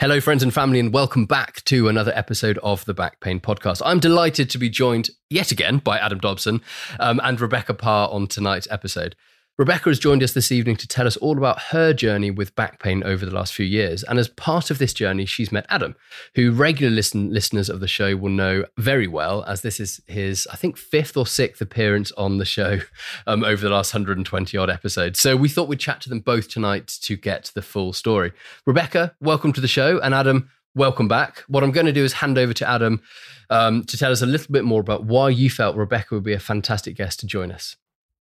Hello, friends and family, and welcome back to another episode of the Back Pain Podcast. I'm delighted to be joined yet again by Adam Dobson um, and Rebecca Parr on tonight's episode. Rebecca has joined us this evening to tell us all about her journey with back pain over the last few years. And as part of this journey, she's met Adam, who regular listen, listeners of the show will know very well, as this is his, I think, fifth or sixth appearance on the show um, over the last 120 odd episodes. So we thought we'd chat to them both tonight to get the full story. Rebecca, welcome to the show. And Adam, welcome back. What I'm going to do is hand over to Adam um, to tell us a little bit more about why you felt Rebecca would be a fantastic guest to join us.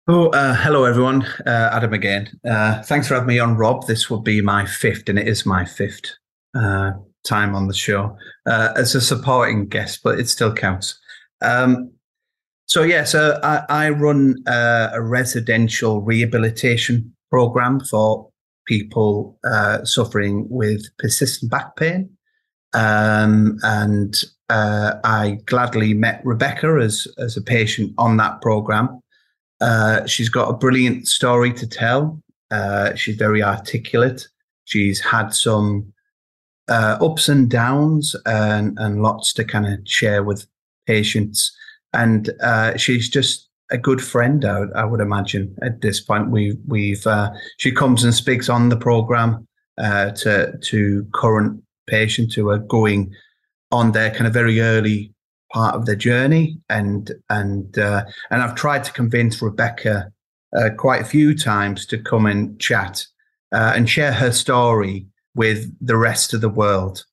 Oh, uh, hello everyone. Uh, Adam again. Uh, thanks for having me on, Rob. This will be my fifth, and it is my fifth uh, time on the show uh, as a supporting guest, but it still counts. Um, so, yeah, so I, I run uh, a residential rehabilitation program for people suffering with persistent back pain. Um, and I gladly met Rebecca as, as a patient on that program. Uh, she's got a brilliant story to tell. Uh, she's very articulate. She's had some uh, ups and downs and, and lots to kind of share with patients. And uh, she's just a good friend, I I would imagine. At this point, we, we've uh, she comes and speaks on the program to to current patients who are going on their kind of very early part of the journey, and and uh, and I've tried to convince Rebecca uh, quite a few times to come and chat uh, and share her story with the rest of the world.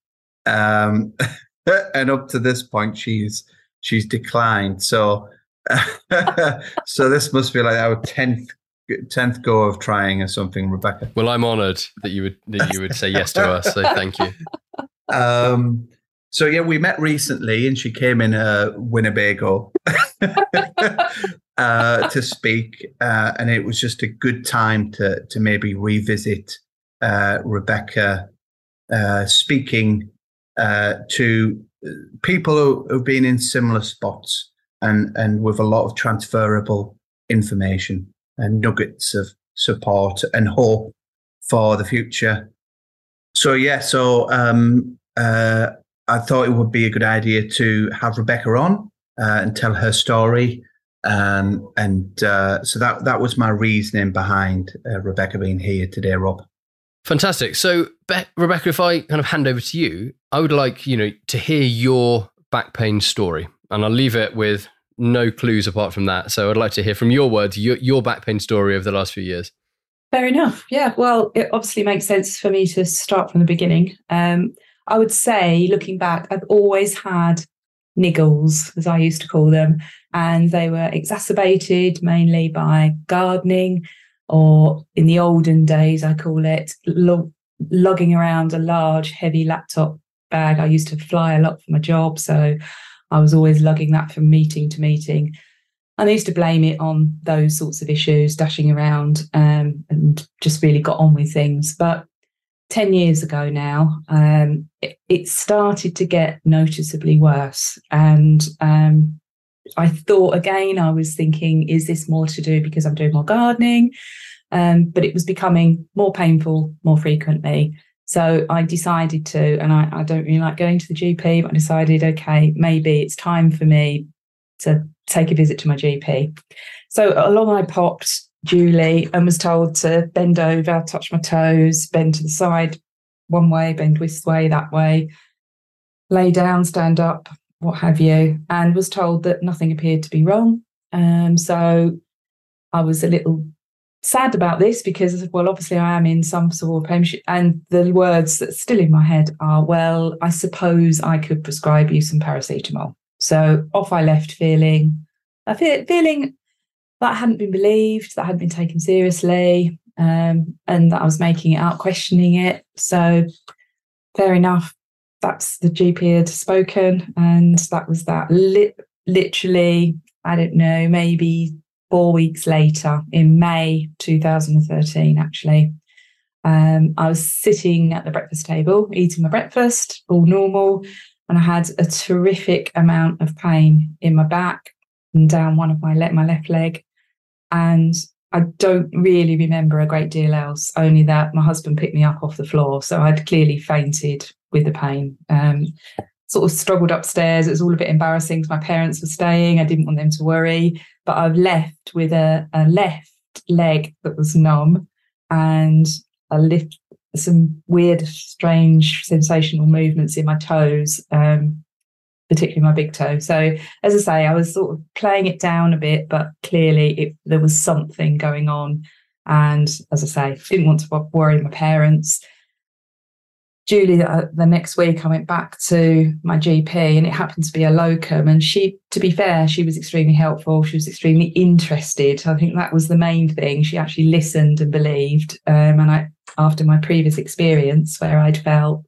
Um, and up to this point, she's she's declined. So so this must be like our tenth tenth go of trying or something, Rebecca. Well, I'm honoured that you would that you would say yes to us. So thank you. Um, so yeah, we met recently, and she came in uh, Winnebago uh, to speak, uh, and it was just a good time to to maybe revisit uh, Rebecca uh, speaking uh, to people who, who've been in similar spots and and with a lot of transferable information and nuggets of support and hope for the future. So yeah, so um, I thought it would be a good idea to have Rebecca on uh, and tell her story. Um, and uh, so that that was my reasoning behind uh, Rebecca being here today, Rob. Fantastic. So, Be- Rebecca, if I kind of hand over to you, I would like you know to hear your back pain story, and I'll leave it with no clues apart from that. So, I'd like to hear from your words your, your back pain story over the last few years. Fair enough. Yeah. Well, it obviously makes sense for me to start from the beginning. Um, I would say, looking back, I've always had niggles, as I used to call them, and they were exacerbated mainly by gardening, or in the olden days, I call it lugging around a large, heavy laptop bag. I used to fly a lot for my job, so I was always lugging that from meeting to meeting. And I used to blame it on those sorts of issues, dashing around, um, and just really got on with things. But 10 years ago now, um, it, it, started to get noticeably worse. And um, I thought again, I was thinking, is this more to do because I'm doing more gardening? Um, but it was becoming more painful more frequently. So I decided to, and I, I don't really like going to the GP, but I decided, okay, maybe it's time for me to take a visit to my GP. So along I popped duly and was told to bend over, touch my toes, bend to the side one way, bend this way, that way, lay down, stand up, what have you, and was told that nothing appeared to be wrong. Um, so I was a little sad about this because, well, obviously I am in some sort of pain. And the words that's still in my head are, well, I suppose I could prescribe you some paracetamol. So off I left feeling, I feel, feeling that hadn't been believed, that hadn't been taken seriously, um, and that I was making it out, questioning it. So, fair enough. that's the GP had spoken, and that was that. Li- literally, I don't know, maybe four weeks later in May 2013, actually. Um, I was sitting at the breakfast table eating my breakfast, all normal, and I had a terrific amount of pain in my back and down one of my le- my left leg, and I don't really remember a great deal else. Only that my husband picked me up off the floor, so I'd clearly fainted with the pain. Um, sort of struggled upstairs. It was all a bit embarrassing because my parents were staying. I didn't want them to worry, but I've left with a, a left leg that was numb and a lift, some weird, strange, sensational movements in my toes, um, particularly my big toe. So, as I say, I was sort of playing it down a bit, but clearly it, there was something going on. And as I say, didn't want to worry my parents. duly, uh, the next week, I went back to my GP and it happened to be a locum. And she, to be fair, she was extremely helpful. She was extremely interested. I think that was the main thing. She actually listened and believed. Um, and I, after my previous experience where I'd felt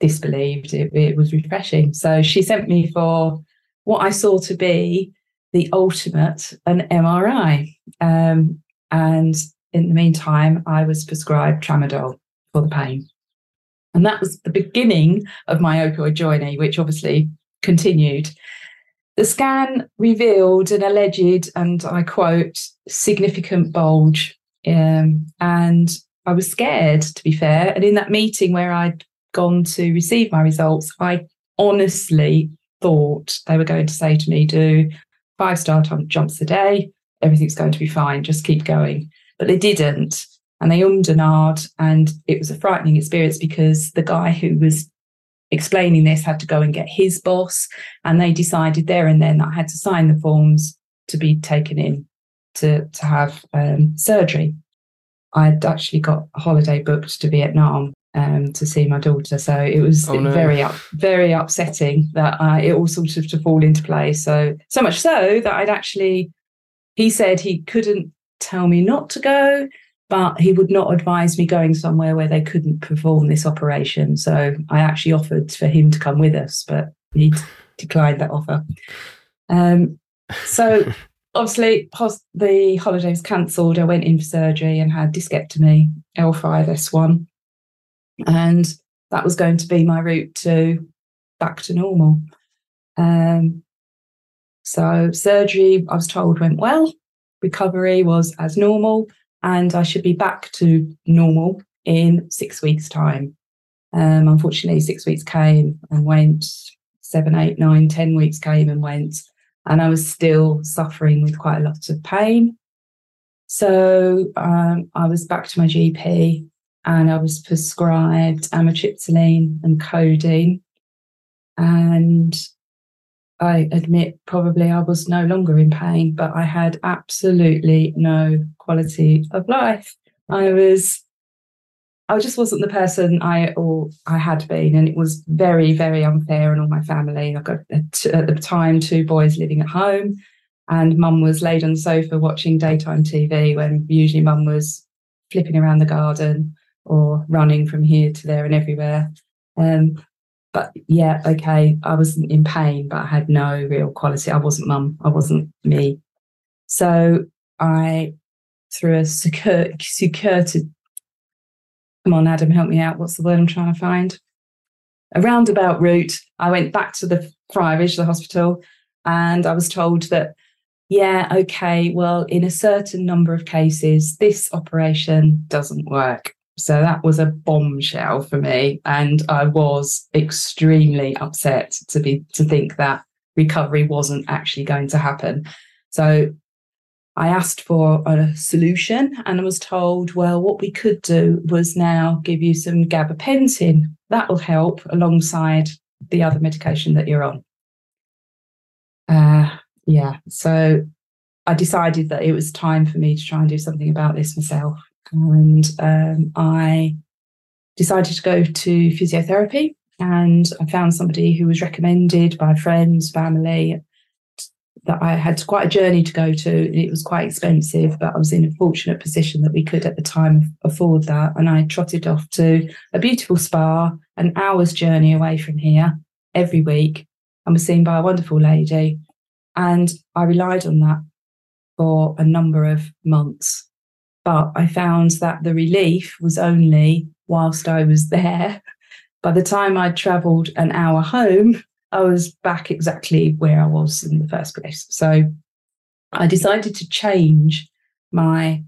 disbelieved, it, it was refreshing. So she sent me for what I saw to be the ultimate an MRI. Um, and in the meantime, I was prescribed tramadol for the pain. And that was the beginning of my opioid journey, which obviously continued. The scan revealed an alleged, and I quote, significant bulge. Um, and I was scared, to be fair. And in that meeting where I'd gone to receive my results, I honestly thought they were going to say to me, do five star jumps a day, everything's going to be fine, just keep going. But they didn't and they ummed and ahed, and it was a frightening experience because the guy who was explaining this had to go and get his boss, and they decided there and then that I had to sign the forms to be taken in to to have um, surgery. I'd actually got a holiday booked to Vietnam um, to see my daughter, so it was oh, no. very up, very upsetting that I, it all sort of to fall into place. So so much so that I'd actually, he said he couldn't tell me not to go but he would not advise me going somewhere where they couldn't perform this operation. So I actually offered for him to come with us, but he declined that offer. Um, so obviously, the holiday was cancelled. I went in for surgery and had discectomy, L5S1, and that was going to be my route to back to normal. Um, so surgery, I was told, went well. Recovery was as normal and I should be back to normal in six weeks' time. Um, unfortunately, six weeks came and went, seven, eight, nine, ten weeks came and went, and I was still suffering with quite a lot of pain. So um, I was back to my GP and I was prescribed amitriptyline and codeine. And I admit probably I was no longer in pain, but I had absolutely no quality of life. I was, I just wasn't the person I or I had been, and it was very, very unfair on all my family. I got uh, at the time two boys living at home, and mum was laid on the sofa watching daytime TV when usually mum was flipping around the garden or running from here to there and everywhere. Um, but yeah, okay, I wasn't in pain, but I had no real quality. I wasn't mum. I wasn't me. So I, through a secure, circuited, come on, Adam, help me out. What's the word I'm trying to find? A roundabout route. I went back to the Friarage, the hospital, and I was told that, yeah, okay, well, in a certain number of cases, this operation doesn't work. So that was a bombshell for me. And I was extremely upset to be to think that recovery wasn't actually going to happen. So I asked for a solution and I was told, well, what we could do was now give you some gabapentin. That will help alongside the other medication that you're on. Uh, yeah. So I decided that it was time for me to try and do something about this myself. And um, I decided to go to physiotherapy. And I found somebody who was recommended by friends, family, that I had quite a journey to go to. It was quite expensive, but I was in a fortunate position that we could at the time afford that. And I trotted off to a beautiful spa, an hour's journey away from here every week, and was seen by a wonderful lady. And I relied on that for a number of months. But I found that the relief was only whilst I was there. By the time I'd travelled an hour home, I was back exactly where I was in the first place. So I decided to change my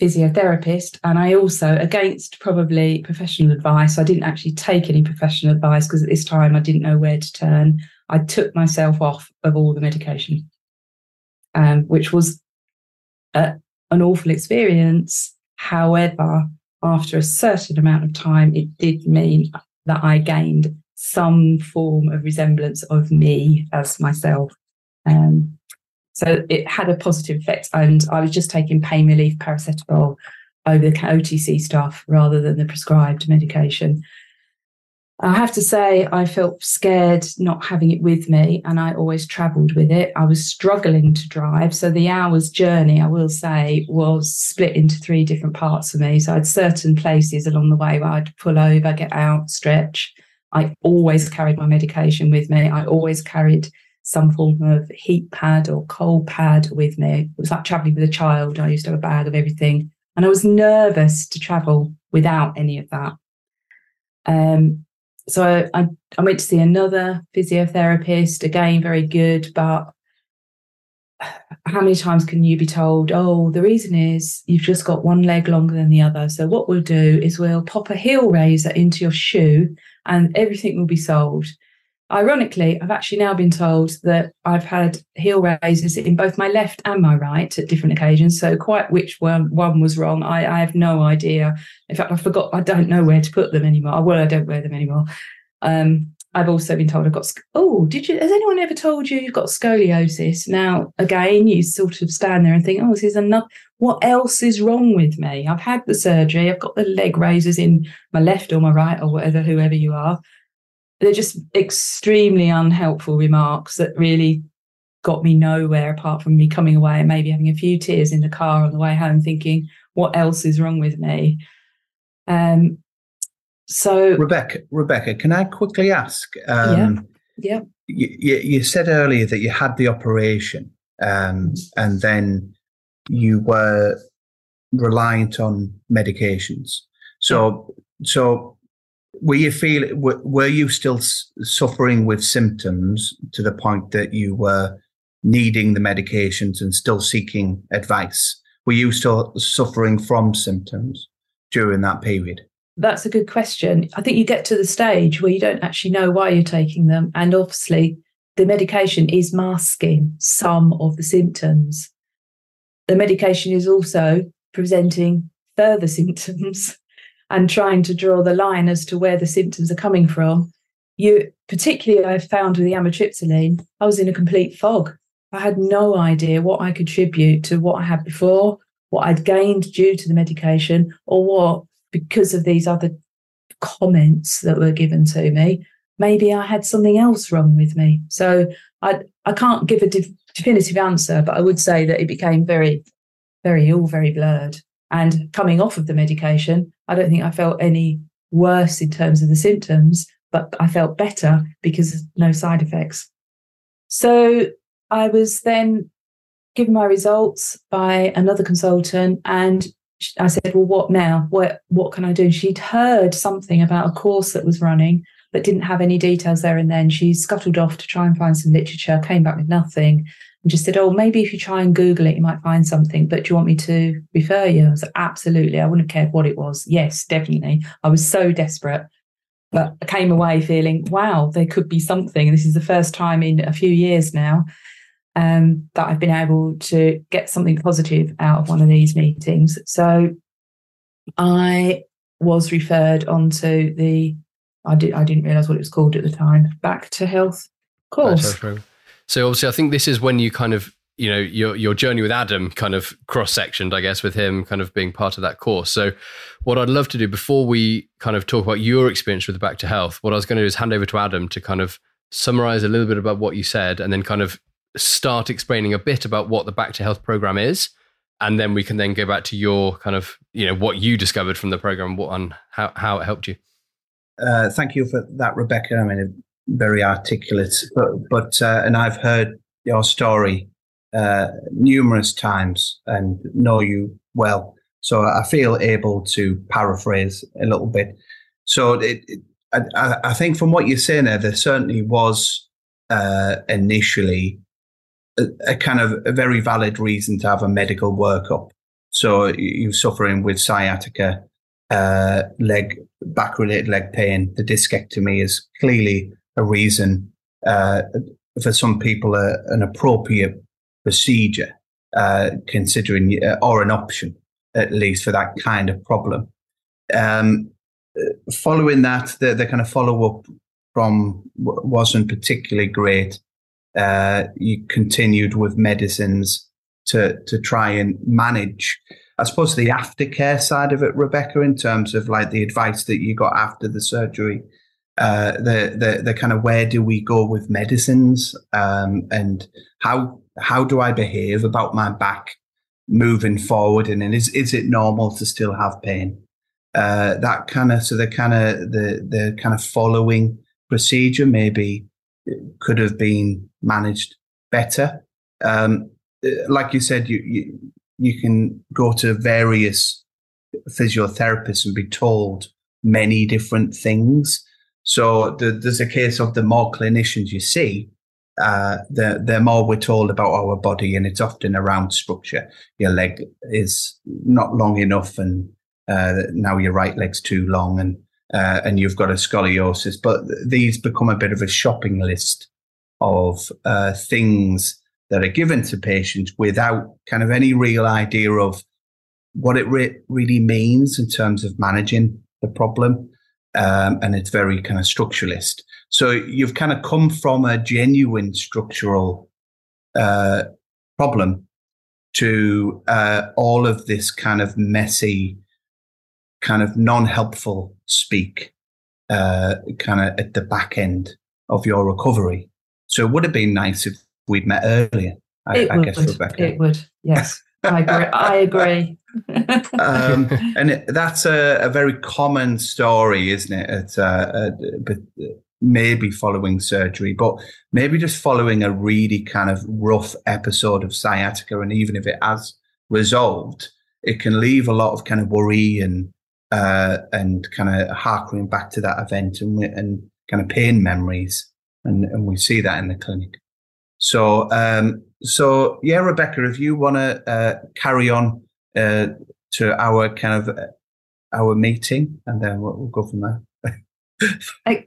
physiotherapist. And I also, against probably professional advice, I didn't actually take any professional advice because at this time I didn't know where to turn. I took myself off of all the medication, um, which was a, an awful experience. However, after a certain amount of time, it did mean that I gained some form of resemblance of me as myself. Um, so it had a positive effect. And I was just taking pain relief paracetamol over the OTC stuff rather than the prescribed medication. I have to say, I felt scared not having it with me, and I always travelled with it. I was struggling to drive. So, the hour's journey, I will say, was split into three different parts for me. So, I had certain places along the way where I'd pull over, get out, stretch. I always carried my medication with me. I always carried some form of heat pad or cold pad with me. It was like traveling with a child. I used to have a bag of everything. And I was nervous to travel without any of that. Um, so I, I went to see another physiotherapist, again, very good, but how many times can you be told, oh, the reason is you've just got one leg longer than the other. So what we'll do is we'll pop a heel raiser into your shoe and everything will be solved. Ironically, I've actually now been told that I've had heel raisers in both my left and my right at different occasions. So, quite which one, one was wrong, I, I have no idea. In fact, I forgot, I don't know where to put them anymore. Well, I don't wear them anymore. Um, I've also been told I've got, oh, did you, has anyone ever told you you've got scoliosis? Now, again, you sort of stand there and think, oh, this is another, what else is wrong with me? I've had the surgery, I've got the leg raisers in my left or my right or whatever, whoever you are they're just extremely unhelpful remarks that really got me nowhere apart from me coming away and maybe having a few tears in the car on the way home thinking what else is wrong with me? Um so rebecca rebecca can i quickly ask um yeah, yeah. You, you said earlier that you had the operation um and then you were reliant on medications. So so were you feel were, were you still suffering with symptoms to the point that you were needing the medications and still seeking advice? Were you still suffering from symptoms during that period? That's a good question. I think you get to the stage where you don't actually know why you're taking them and obviously the medication is masking some of the symptoms. The medication is also presenting further symptoms and trying to draw the line as to where the symptoms are coming from. You particularly I found with the amitriptyline, I was in a complete fog. I had no idea what I could attribute to what I had before, what I'd gained due to the medication, or what because of these other comments that were given to me, maybe I had something else wrong with me. So I I can't give a de- definitive answer, but I would say that it became very, very all very blurred. And coming off of the medication, I don't think I felt any worse in terms of the symptoms, but I felt better because no side effects. So I was then given my results by another consultant and I said, Well, what now? What what can I do? She'd heard something about a course that was running, but didn't have any details there and then. She scuttled off to try and find some literature, came back with nothing and just said, Oh, maybe if you try and Google it, you might find something. But do you want me to refer you? I like, Absolutely. I wouldn't have cared what it was. Yes, definitely. I was so desperate. But I came away feeling, wow, there could be something. This is the first time in a few years now um, that I've been able to get something positive out of one of these meetings. So I was referred onto the I did I didn't realize what it was called at the time. Back to health course. So obviously, I think this is when you kind of you know your your journey with Adam kind of cross sectioned, I guess, with him kind of being part of that course. So what I'd love to do before we kind of talk about your experience with the Back to Health, what I was going to do is hand over to Adam to kind of summarize a little bit about what you said, and then kind of start explaining a bit about what the Back to Health program is, and then we can then go back to your kind of you know what you discovered from the program, what and how how it helped you. Uh, thank you for that, Rebecca. I mean, very articulate, but but uh, and I've heard your story uh, numerous times and know you well, so I feel able to paraphrase a little bit. So it, it, I, I, think from what you're saying there, there certainly was uh, initially a, a, kind of a very valid reason to have a medical workup. So you're suffering with sciatica, uh, leg, back related leg pain. The discectomy is clearly a reason uh, for some people, uh, an appropriate procedure, uh, considering, uh, or an option at least for that kind of problem. Um, following that, the, the kind of follow up from wasn't particularly great. Uh, you continued with medicines to to try and manage, I suppose, the aftercare side of it, Rebecca, in terms of like the advice that you got after the surgery. Uh, the the the kind of where do we go with medicines um, and how how do I behave about my back moving forward? And, is is it normal to still have pain? Uh, that kind of so the kind of the the kind of following procedure maybe could have been managed better. Um, like you said you, you you can go to various physiotherapists and be told many different things so the, there's a case of the more clinicians you see uh, the the more we're told about our body, and it's often around structure. Your leg is not long enough, and uh, now your right leg's too long, and uh, and you've got a scoliosis. But these become a bit of a shopping list of uh, things that are given to patients without kind of any real idea of what it re- really means in terms of managing the problem. Um, and it's very kind of structuralist. So you've kind of come from a genuine structural uh, problem to uh, all of this kind of messy, kind of non-helpful speak, uh, kind of at the back end of your recovery. So it would have been nice if we'd met earlier. I, it I would. guess, Rebecca. It would. Yes, I agree. I agree. um, and it, that's a, a, very common story, isn't it? It's, uh, but maybe following surgery, but maybe just following a really kind of rough episode of sciatica. And even if it has resolved, it can leave a lot of kind of worry and uh, and kind of harkening back to that event and, and kind of pain memories. And, and we see that in the clinic. So, um, so yeah, Rebecca, if you want to uh, carry on uh, to our kind of uh, our meeting, and then we'll, we'll go from there.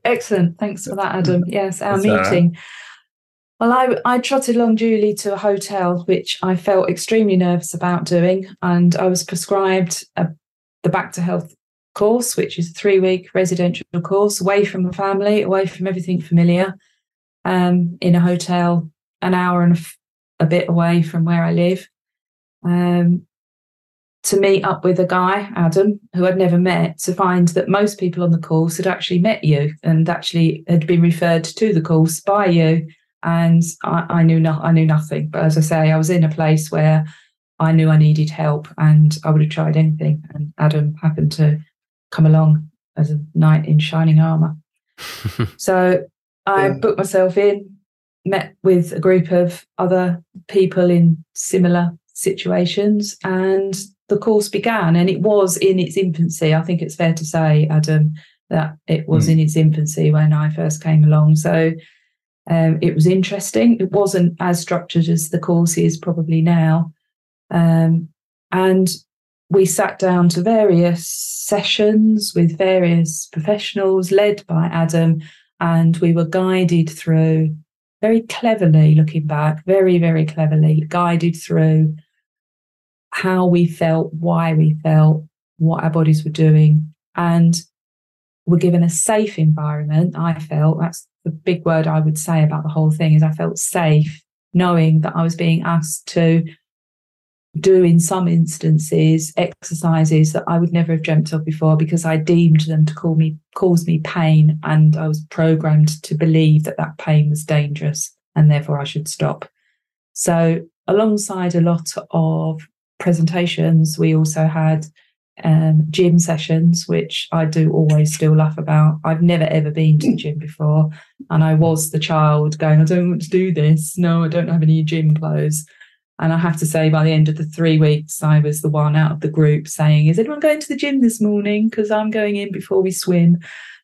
Excellent. Thanks for that, Adam. Yes, our That's meeting. Well, I, I trotted along duly to a hotel, which I felt extremely nervous about doing. And I was prescribed a, the Back to Health course, which is a three week residential course, away from the family, away from everything familiar, um, in a hotel, an hour and a, a bit away from where I live. Um, to meet up with a guy, Adam, who I'd never met, to find that most people on the course had actually met you and actually had been referred to the course by you. And I, I knew no, I knew nothing. But as I say, I was in a place where I knew I needed help and I would have tried anything. And Adam happened to come along as a knight in shining armor. so I yeah. booked myself in, met with a group of other people in similar situations, and the course began, and it was in its infancy. I think it's fair to say, Adam, that it was mm. in its infancy when I first came along. So um, it was interesting. It wasn't as structured as the course is probably now. Um, and we sat down to various sessions with various professionals led by Adam, and we were guided through very cleverly, looking back, very, very cleverly guided through how we felt, why we felt, what our bodies were doing. And we're given a safe environment. I felt that's the big word I would say about the whole thing is I felt safe knowing that I was being asked to do in some instances exercises that I would never have dreamt of before because I deemed them to call me cause me pain and I was programmed to believe that that pain was dangerous and therefore I should stop. So, alongside a lot of presentations, we also had um, gym sessions, which I do always still laugh about. I've never ever been to the gym before, and I was the child going, I don't want to do this. No, I don't have any gym clothes. And I have to say, by the end of the three weeks, I was the one out of the group saying, Is anyone going to the gym this morning? Because I'm going in before we swim.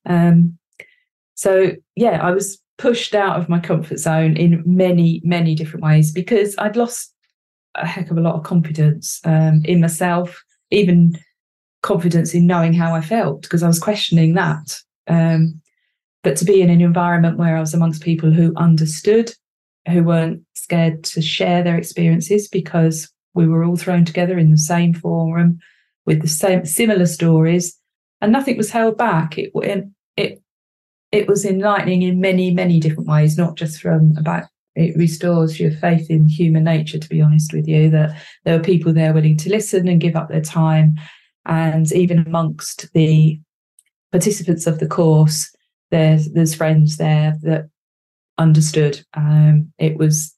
Um, so, yeah, I was pushed out of my comfort zone in many, many different ways because I'd lost a heck of a lot of confidence um, in myself, even confidence in knowing how I felt because I was questioning that. Um, but to be in an environment where I was amongst people who understood, who weren't scared to share their experiences because we were all thrown together in the same forum with the same similar stories, and nothing was held back. It it it was enlightening in many many different ways, not just from about it restores your faith in human nature. To be honest with you, that there were people there willing to listen and give up their time and even amongst the participants of the course, there's there's friends there that understood. Um, it was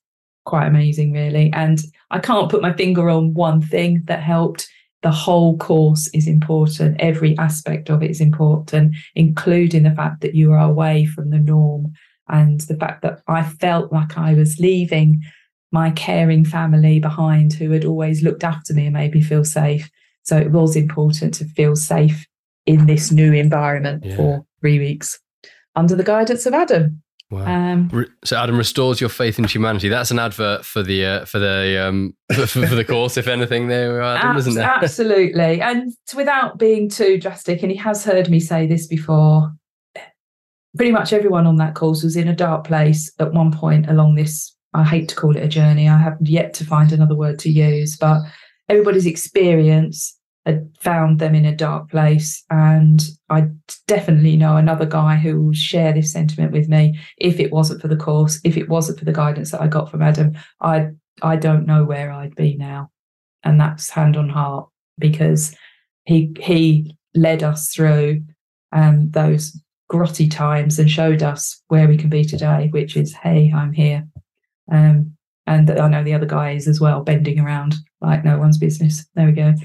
quite amazing, really. And I can't put my finger on one thing that helped. The whole course is important. Every aspect of it is important, including the fact that you are away from the norm and the fact that I felt like I was leaving my caring family behind who had always looked after me and made me feel safe. So it was important to feel safe in this new environment yeah. for three weeks under the guidance of Adam. Wow. Um, so Adam restores your faith in humanity. That's an advert for the uh, for the um, for, for, the course, if anything. There, Adam, isn't there? Absolutely, and without being too drastic, and he has heard me say this before. Pretty much everyone on that course was in a dark place at one point along this. I hate to call it a journey. I have yet to find another word to use, but everybody's experience had found them in a dark place. And I definitely know another guy who will share this sentiment with me. If it wasn't for the course, if it wasn't for the guidance that I got from Adam, I I don't know where I'd be now. And that's hand on heart because he he led us through um, those grotty times and showed us where we can be today, which is, hey, I'm here. Um, and I know the other guy is as well, bending around like no one's business. There we go.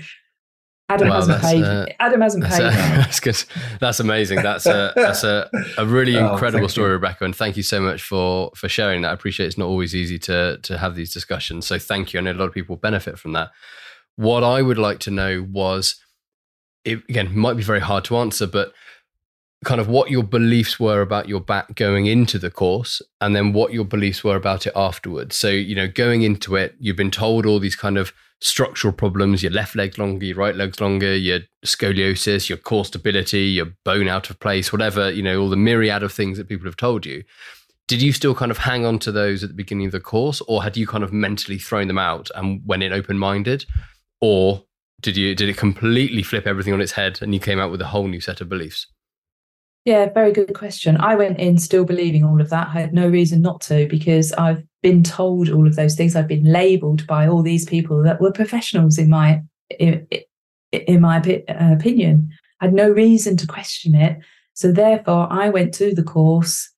Adam wow, hasn't paid. Uh, Adam hasn't paid. Uh, that's good. That's amazing. That's a that's a, a really oh, incredible story, you. Rebecca. And thank you so much for for sharing that. I appreciate it's not always easy to to have these discussions. So thank you. I know a lot of people benefit from that. What I would like to know was, it, again, might be very hard to answer, but kind of what your beliefs were about your back going into the course and then what your beliefs were about it afterwards. So, you know, going into it, you've been told all these kind of structural problems, your left leg's longer, your right leg's longer, your scoliosis, your core stability, your bone out of place, whatever, you know, all the myriad of things that people have told you. Did you still kind of hang on to those at the beginning of the course, or had you kind of mentally thrown them out and went in open minded? Or did you did it completely flip everything on its head and you came out with a whole new set of beliefs? Yeah, very good question. I went in still believing all of that. I had no reason not to because I've been told all of those things. I've been labelled by all these people that were professionals in my in, in my uh, opinion. I had no reason to question it. So therefore, I went to the course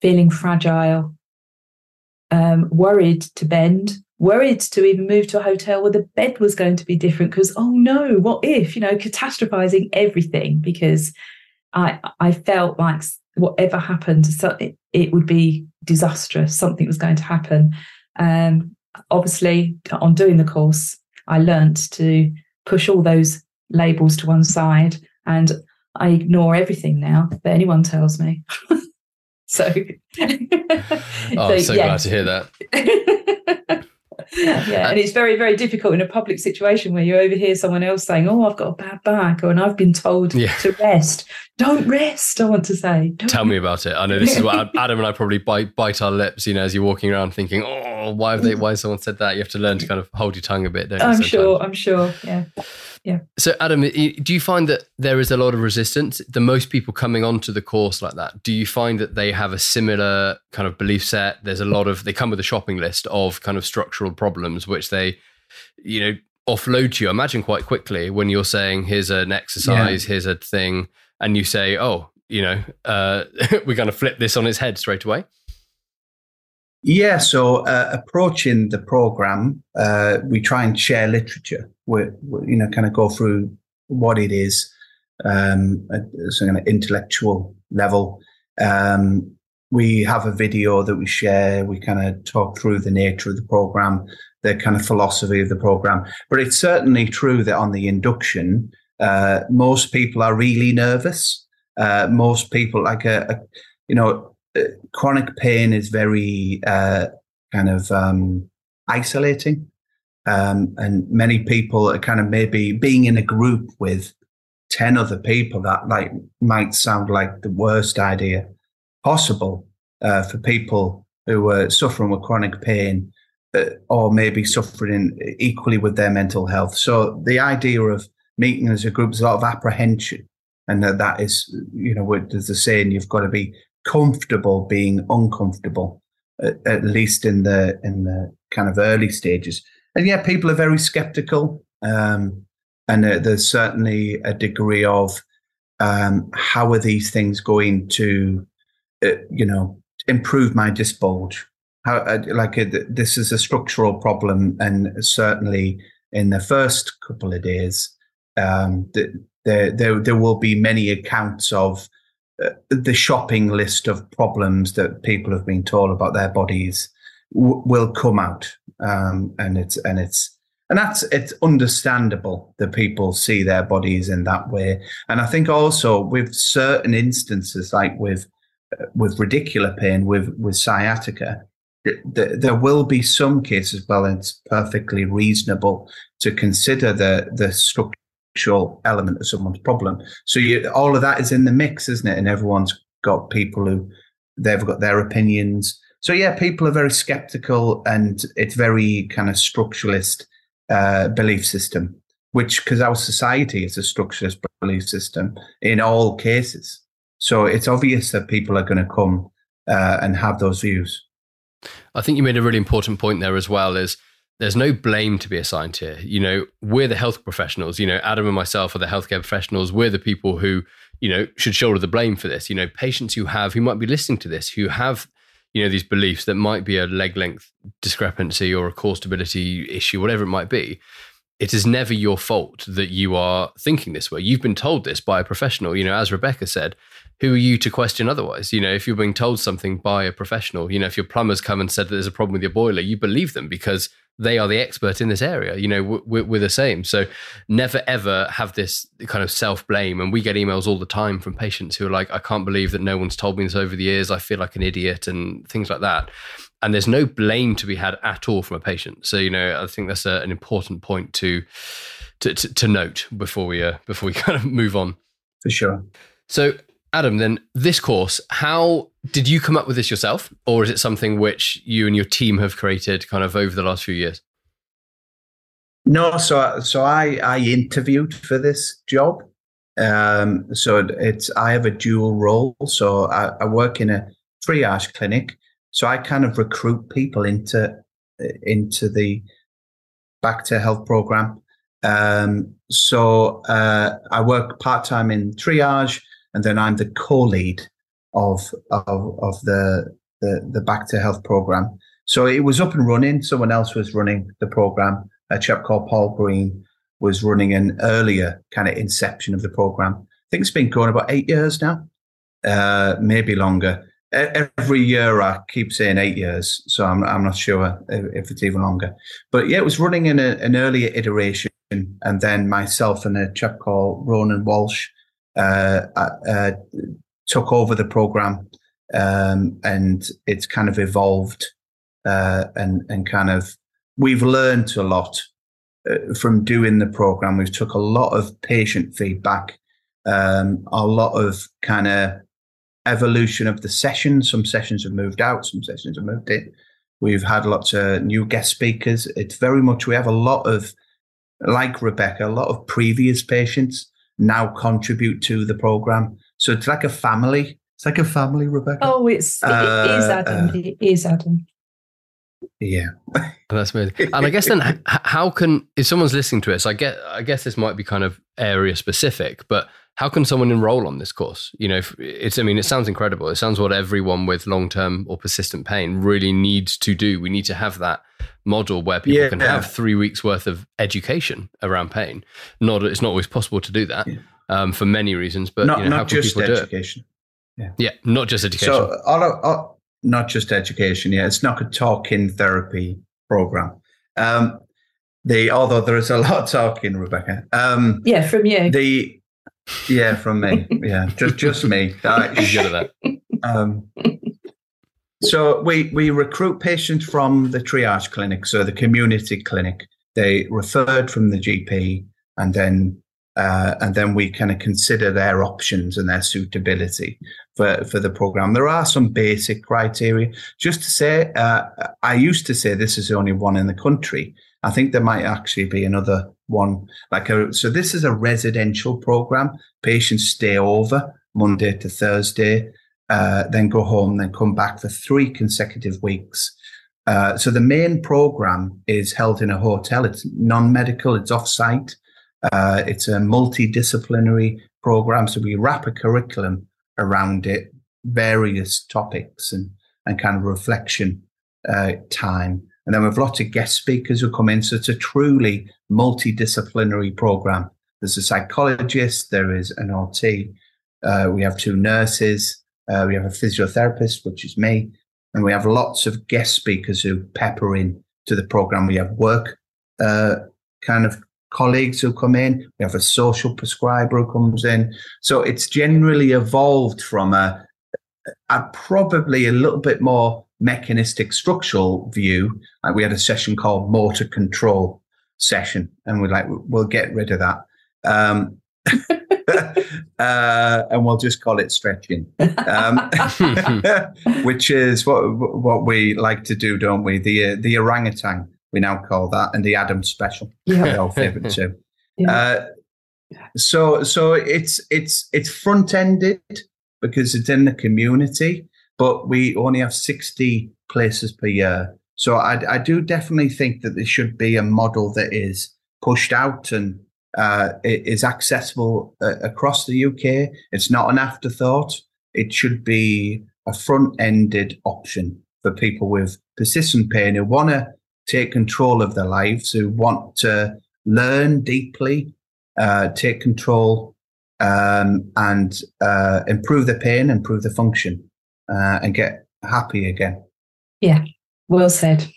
feeling fragile, um, worried to bend, worried to even move to a hotel where the bed was going to be different because oh no, what if you know, catastrophizing everything because I I felt like whatever happened, so it, it would be disastrous. Something was going to happen. Um, obviously, on doing the course, I learned to push all those labels to one side, and I ignore everything now that anyone tells me. so, oh, so, so yeah. glad to hear that. yeah, and it's very, very difficult in a public situation where you overhear someone else saying, "Oh, I've got a bad back," or "And I've been told yeah. to rest." Don't rest. I want to say. Don't Tell me about it. I know this is what Adam and I probably bite bite our lips. You know, as you're walking around thinking, "Oh, why have they? Why has someone said that?" You have to learn to kind of hold your tongue a bit. I'm sure. I'm sure. Yeah yeah. So, Adam, do you find that there is a lot of resistance? The most people coming onto the course like that, do you find that they have a similar kind of belief set? There's a lot of, they come with a shopping list of kind of structural problems, which they, you know, offload to you, I imagine quite quickly when you're saying, here's an exercise, yeah. here's a thing, and you say, oh, you know, uh, we're going to flip this on its head straight away. Yeah, so uh, approaching the program, uh, we try and share literature. We, you know, kind of go through what it is, um, at an intellectual level. Um, we have a video that we share. We kind of talk through the nature of the program, the kind of philosophy of the program. But it's certainly true that on the induction, uh, most people are really nervous. Uh, most people, like a, a you know, chronic pain is very uh, kind of um, isolating. Um, and many people are kind of maybe being in a group with 10 other people that like might sound like the worst idea possible uh, for people who are suffering with chronic pain uh, or maybe suffering equally with their mental health. So the idea of meeting as a group is a lot of apprehension. And that, that is, you know, there's a saying, you've got to be comfortable being uncomfortable, at, at least in the in the kind of early stages. And yeah, people are very skeptical, um, and uh, there's certainly a degree of um, how are these things going to, uh, you know, improve my disc bulge? How uh, like uh, this is a structural problem, and certainly in the first couple of days, um, there there there will be many accounts of the shopping list of problems that people have been told about their bodies w- will come out, um, and it's and it's and that's it's understandable that people see their bodies in that way. And I think also with certain instances, like with uh, with radicular pain, with with sciatica, there will be some cases. Well, it's perfectly reasonable to consider the the structure element of someone's problem. So you, all of that is in the mix, isn't it? And everyone's got people who they've got their opinions. So yeah, people are very skeptical, and it's very kind of structuralist uh, belief system. Which, because our society is a structuralist belief system in all cases, so it's obvious that people are going to come uh, and have those views. I think you made a really important point there as well. Is there's no blame to be assigned here. You know, we're the health professionals. You know, Adam and myself are the healthcare professionals. We're the people who, you know, should shoulder the blame for this. You know, patients who have, who might be listening to this, who have, you know, these beliefs that might be a leg length discrepancy or a core stability issue, whatever it might be. It is never your fault that you are thinking this way. You've been told this by a professional. You know, as Rebecca said, who are you to question otherwise? You know, if you're being told something by a professional, you know, if your plumbers come and said that there's a problem with your boiler, you believe them because they are the expert in this area. You know, we're, we're the same. So never ever have this kind of self blame. And we get emails all the time from patients who are like, I can't believe that no one's told me this over the years. I feel like an idiot and things like that. And there's no blame to be had at all from a patient. So you know, I think that's a, an important point to, to to, to note before we uh, before we kind of move on. For sure. So Adam, then this course, how did you come up with this yourself, or is it something which you and your team have created kind of over the last few years? No, so so I I interviewed for this job. Um, so it's I have a dual role. So I, I work in a triage clinic. So I kind of recruit people into into the back to health program. Um, so uh, I work part time in triage and then I'm the co-lead of of, of the, the the Back to Health program. So it was up and running. Someone else was running the program. A chap called Paul Green was running an earlier kind of inception of the program. I think it's been going about eight years now, uh, maybe longer. Every year I keep saying eight years, so I'm I'm not sure if it's even longer. But yeah, it was running in a, an earlier iteration, and then myself and a chap called Ronan Walsh took over the program, um, and it's kind of evolved uh, and and kind of we've learned a lot uh, from doing the program. We've took a lot of patient feedback, um, a lot of kind of evolution of the sessions. Some sessions have moved out, some sessions have moved in. We've had lots of new guest speakers. It's very much we have a lot of like Rebecca, a lot of previous patients now contribute to the program. So it's like a family. It's like a family, Rebecca. Oh, it's uh, is Adam. Uh, it is Adam. Yeah, that's amazing. And I guess then, how can if someone's listening to? So I get, I guess this might be kind of area specific, but how can someone enroll on this course? You know, it's, I mean, it sounds incredible. It sounds what everyone with long term or persistent pain really needs to do. We need to have that model where people yeah, can have three weeks worth of education around pain. Not, it's not always possible to do that yeah. um, for many reasons, but not, you know, not just education. Yeah. yeah, not just education. So, all, all, not just education. Yeah, it's not a talking therapy program. Um, the although there is a lot of talking, Rebecca. Um, yeah, from you. The yeah, from me. Yeah, just just me. He's good at that. Um, so we we recruit patients from the triage clinic, so the community clinic. They referred from the GP, and then uh, and then we kind of consider their options and their suitability for, for the program. There are some basic criteria. Just to say, uh, I used to say this is the only one in the country. I think there might actually be another one. Like a, so, this is a residential program. Patients stay over Monday to Thursday, uh, then go home, then come back for three consecutive weeks. Uh, so the main program is held in a hotel. It's non-medical. It's off-site. Uh, it's a multidisciplinary program. So we wrap a curriculum around it, various topics and and kind of reflection uh, time. And then we have lots of guest speakers who come in. So it's a truly multidisciplinary program. There's a psychologist, there is an RT, uh, we have two nurses, uh, we have a physiotherapist, which is me, and we have lots of guest speakers who pepper in to the program. We have work uh, kind of colleagues who come in. We have a social prescriber who comes in. So it's generally evolved from a, a probably a little bit more mechanistic structural view. Like we had a session called motor control session, and we're like, we'll get rid of that. Um, uh, and we'll just call it stretching, um, which is what what we like to do, don't we? The uh, the orangutan we now call that, and the Adam special, yeah, our favorite too. Yeah. Uh, so so it's it's it's front ended because it's in the community but we only have 60 places per year. So I, I do definitely think that there should be a model that is pushed out and uh, is accessible uh, across the UK. It's not an afterthought. It should be a front-ended option for people with persistent pain who want to take control of their lives, who want to learn deeply, uh, take control, um, and uh, improve the pain, improve the function uh, and get happy again. Yeah, well said.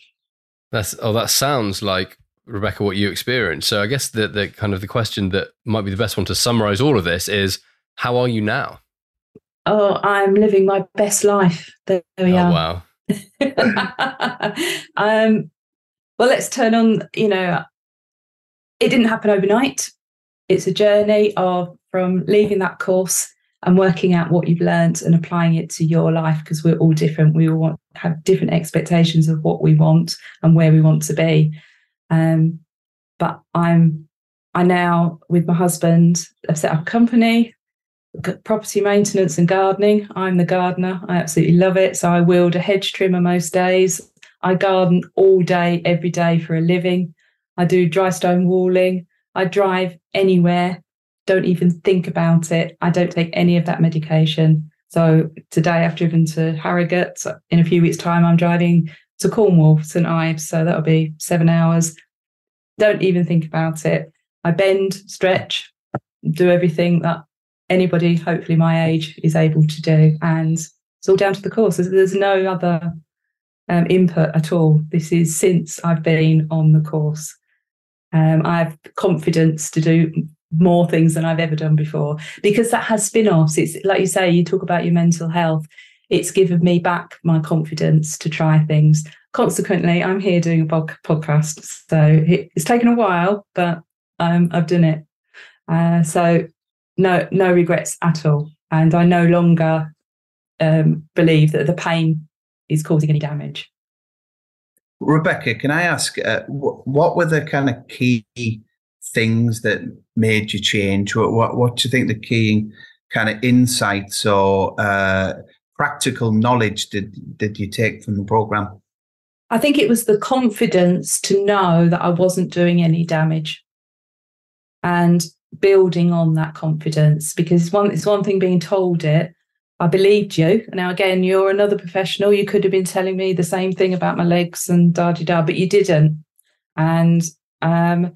That's oh, that sounds like Rebecca what you experienced. So I guess the the kind of the question that might be the best one to summarize all of this is how are you now? Oh, I'm living my best life. There we oh, are. Wow. um, well, let's turn on. You know, it didn't happen overnight. It's a journey of from leaving that course and working out what you've learned and applying it to your life because we're all different. We all want have different expectations of what we want and where we want to be. Um, but I'm I now with my husband have set up a company, property maintenance and gardening. I'm the gardener. I absolutely love it. So I wield a hedge trimmer most days. I garden all day, every day for a living. I do dry stone walling. I drive anywhere don't even think about it. I don't take any of that medication. So today I've driven to Harrogate. In a few weeks' time, I'm driving to Cornwall, St Ives. So that'll be seven hours. Don't even think about it. I bend, stretch, do everything that anybody, hopefully my age, is able to do. And it's all down to the course. There's, no other um, input at all. This is since I've been on the course. Um, I have confidence to do more things than I've ever done before because that has spin offs. It's like you say, you talk about your mental health. It's given me back my confidence to try things. Consequently, I'm here doing a podcast. So it's taken a while, but um, I've done it. Uh, so no, no regrets at all. And I no longer um, believe that the pain is causing any damage. Rebecca, can I ask uh, what were the kind of key things that made you change? What what, what do you think the key kind of insights or uh, practical knowledge did did you take from the program? I think it was the confidence to know that I wasn't doing any damage and building on that confidence because one, it's one thing being told it. I believed you. Now, again, you're another professional. You could have been telling me the same thing about my legs and da da da, but you didn't. And um,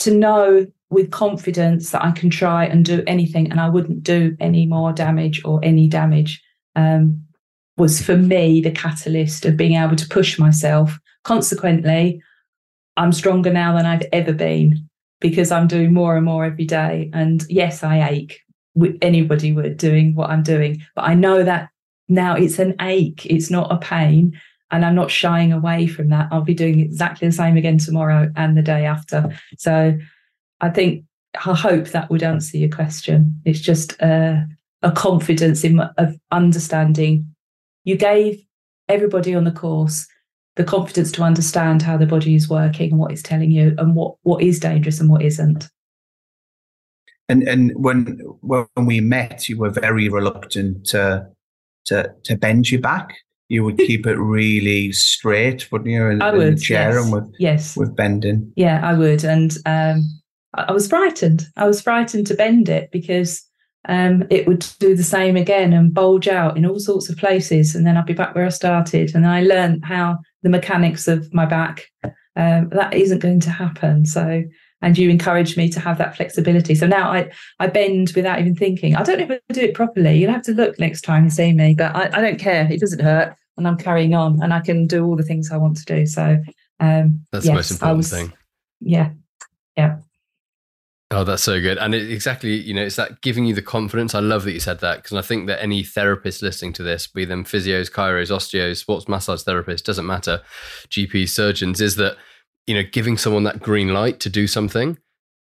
to know with confidence that I can try and do anything and I wouldn't do any more damage or any damage um, was for me the catalyst of being able to push myself. Consequently, I'm stronger now than I've ever been because I'm doing more and more every day. And yes, I ache. Anybody would doing what I'm doing, but I know that now it's an ache. It's not a pain, and I'm not shying away from that. I'll be doing exactly the same again tomorrow and the day after. So, I think I hope that would answer your question. It's just a, a confidence in of understanding you gave everybody on the course the confidence to understand how the body is working and what it's telling you and what what is dangerous and what isn't and and when when we met you were very reluctant to to to bend your back you would keep it really straight wouldn't you in, I would, in the chair yes. and with yes with bending yeah i would and um I was frightened i was frightened to bend it because um, it would do the same again and bulge out in all sorts of places. And then I'd be back where I started. And I learned how the mechanics of my back, um, that isn't going to happen. So, and you encouraged me to have that flexibility. So now I, I bend without even thinking. I don't know if I do it properly. You'll have to look next time you see me, but I, I don't care. It doesn't hurt. And I'm carrying on and I can do all the things I want to do. So, um, that's yes, the most important was, thing. Yeah. Yeah. Oh, that's so good. And it, exactly, you know, it's that giving you the confidence. I love that you said that because I think that any therapist listening to this, be them physios, chiros, osteos, sports massage therapists, doesn't matter, GPs, surgeons, is that, you know, giving someone that green light to do something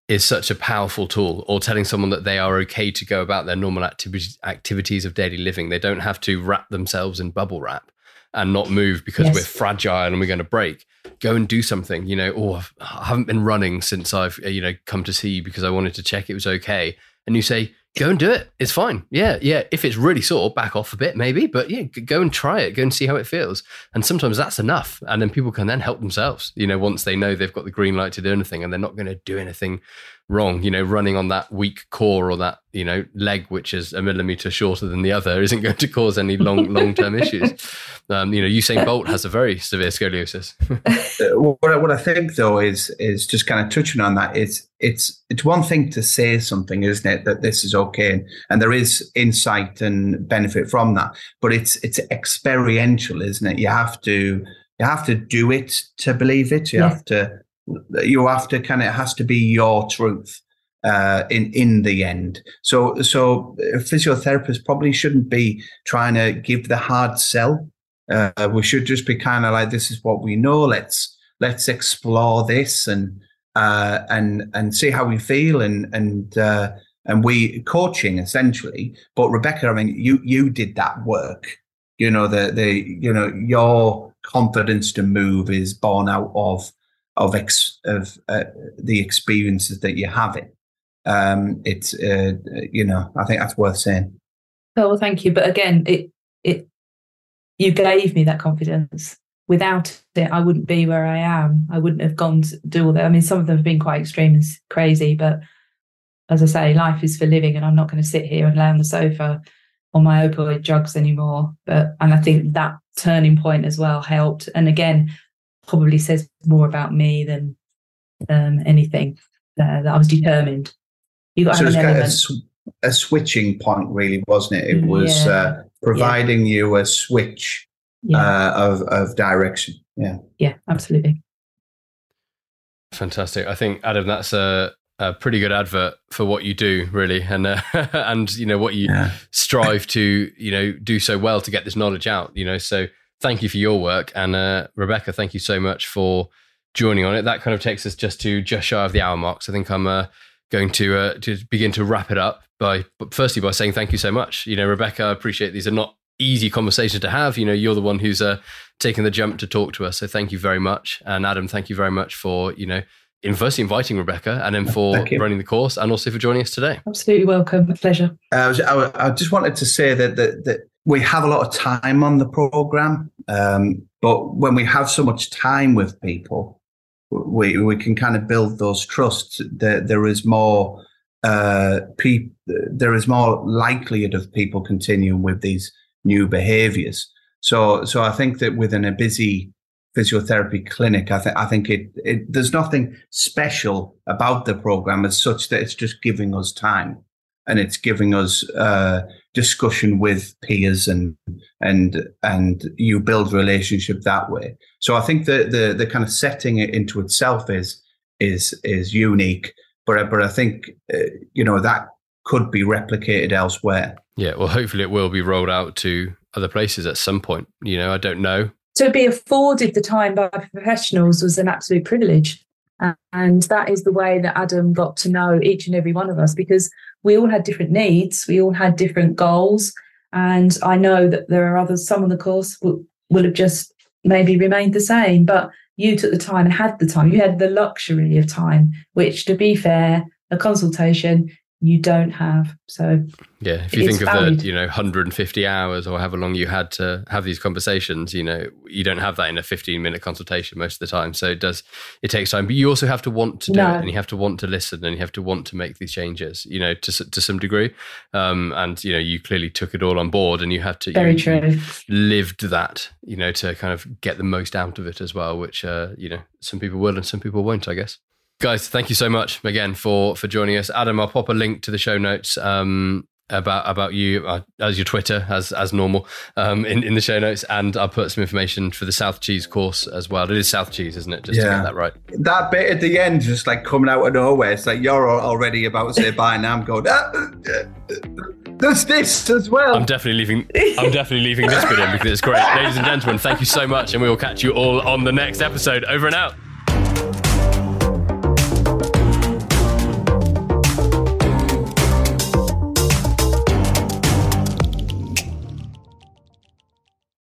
is such a powerful tool or telling someone that they are okay to go about their normal activities, activities of daily living. They don't have to wrap themselves in bubble wrap and not move because yes. we're fragile and we're going to break. Go and do something. You know, oh, I haven't been running since I've you know come to see you because I wanted to check it was okay. And you say, go and do it. It's fine. Yeah, yeah. If it's really sore, back off a bit maybe, but yeah, go and try it. Go and see how it feels. And sometimes that's enough. And then people can then help themselves. You know, once they know they've got the green light to do anything and they're not going to do anything wrong. You know, running on that weak core or that you know leg which is a millimeter shorter than the other isn't going to cause any long long term issues. Um, you know, Usain Bolt has a very severe scoliosis. Uh, what, I, what I think though is is just kind of touching on that. It's it's it's one thing to say something, isn't it, that this is okay, and there is insight and benefit from that. But it's it's experiential, isn't it? You have to you have to do it to believe it. You have to you have to kind of it has to be your truth uh, in in the end. So so physiotherapists probably shouldn't be trying to give the hard sell. Uh, we should just be kind of like this is what we know. Let's let's explore this and uh, and and see how we feel and and uh, and we coaching essentially. But Rebecca, I mean, you you did that work. You know the the you know your confidence to move is born out of of ex, of uh, the experiences that you're having. Um, it's uh, you know I think that's worth saying. Oh, well, thank you. But again, it it you gave me that confidence. Without it, I wouldn't be where I am. I wouldn't have gone to do all that. I mean, some of them have been quite extreme and crazy, but as I say, life is for living, and I'm not going to sit here and lay on the sofa on my opioid drugs anymore. But and I think that turning point as well helped. And again, probably says more about me than um, anything. Uh, that I was determined. You got so it's kind of a, a, switching point, really, wasn't it? It mm, was yeah. uh, providing yeah. you a switch yeah. uh, of of direction. Yeah, yeah, absolutely. Fantastic. I think Adam, that's a a pretty good advert for what you do really and uh, and you know what you yeah. strive to you know do so well to get this knowledge out you know so thank you for your work. And uh, Rebecca, thank you so much for joining on it. That kind of takes us just to just shy of the hour mark. So I think I'm uh, going to uh, to begin to wrap it up by firstly by saying thank you so much. You know, Rebecca, I appreciate these are not easy conversations to have. You know, you're the one who's uh, taken the jump to talk to us. So thank you very much. And Adam, thank you very much for, you know, firstly inviting Rebecca and then for running the course and also for joining us today. Absolutely welcome. A pleasure. Uh, I, was, I, I, just wanted to say that, that, that we have a lot of time on the program. Um, but when we have so much time with people, we we can kind of build those trusts. There there is more uh, pe- there is more likelihood of people continuing with these new behaviors. So so I think that within a busy physiotherapy clinic, I think I think it, it there's nothing special about the program as such that it's just giving us time and it's giving us uh, discussion with peers and and and you build relationship that way. So I think the the the kind of setting it into itself is is is unique, but but I think uh, you know that could be replicated elsewhere. Yeah, well, hopefully it will be rolled out to other places at some point. You know, I don't know. To be afforded the time by professionals was an absolute privilege. And that is the way that Adam got to know each and every one of us because we all had different needs, we all had different goals. And I know that there are others, some on the course will, will have just maybe remained the same, but you took the time and had the time. You had the luxury of time, which, to be fair, a consultation you don't have. So yeah, if you think of valued. the you know 150 hours or however long you had to have these conversations, you know you don't have that in a 15 minute consultation most of the time. So it does it takes time, but you also have to want to do no. it, and you have to want to listen, and you have to want to make these changes. You know to to some degree, um, and you know you clearly took it all on board, and you have to very you, true you lived that you know to kind of get the most out of it as well, which uh, you know some people will and some people won't, I guess guys thank you so much again for for joining us. Adam i'll pop a link to the show notes um, about about you uh, as your twitter as as normal um, in, in the show notes and i'll put some information for the South Tees course as well. It is South Tees isn't it? Just yeah. to get that right. That bit at the end just like coming out of nowhere. It's like you're already about to say bye and i'm going ah, there's this as well. I'm definitely leaving i'm definitely leaving this bit in because it's great. Ladies and gentlemen thank you so much and we will catch you all on the next episode. Over and out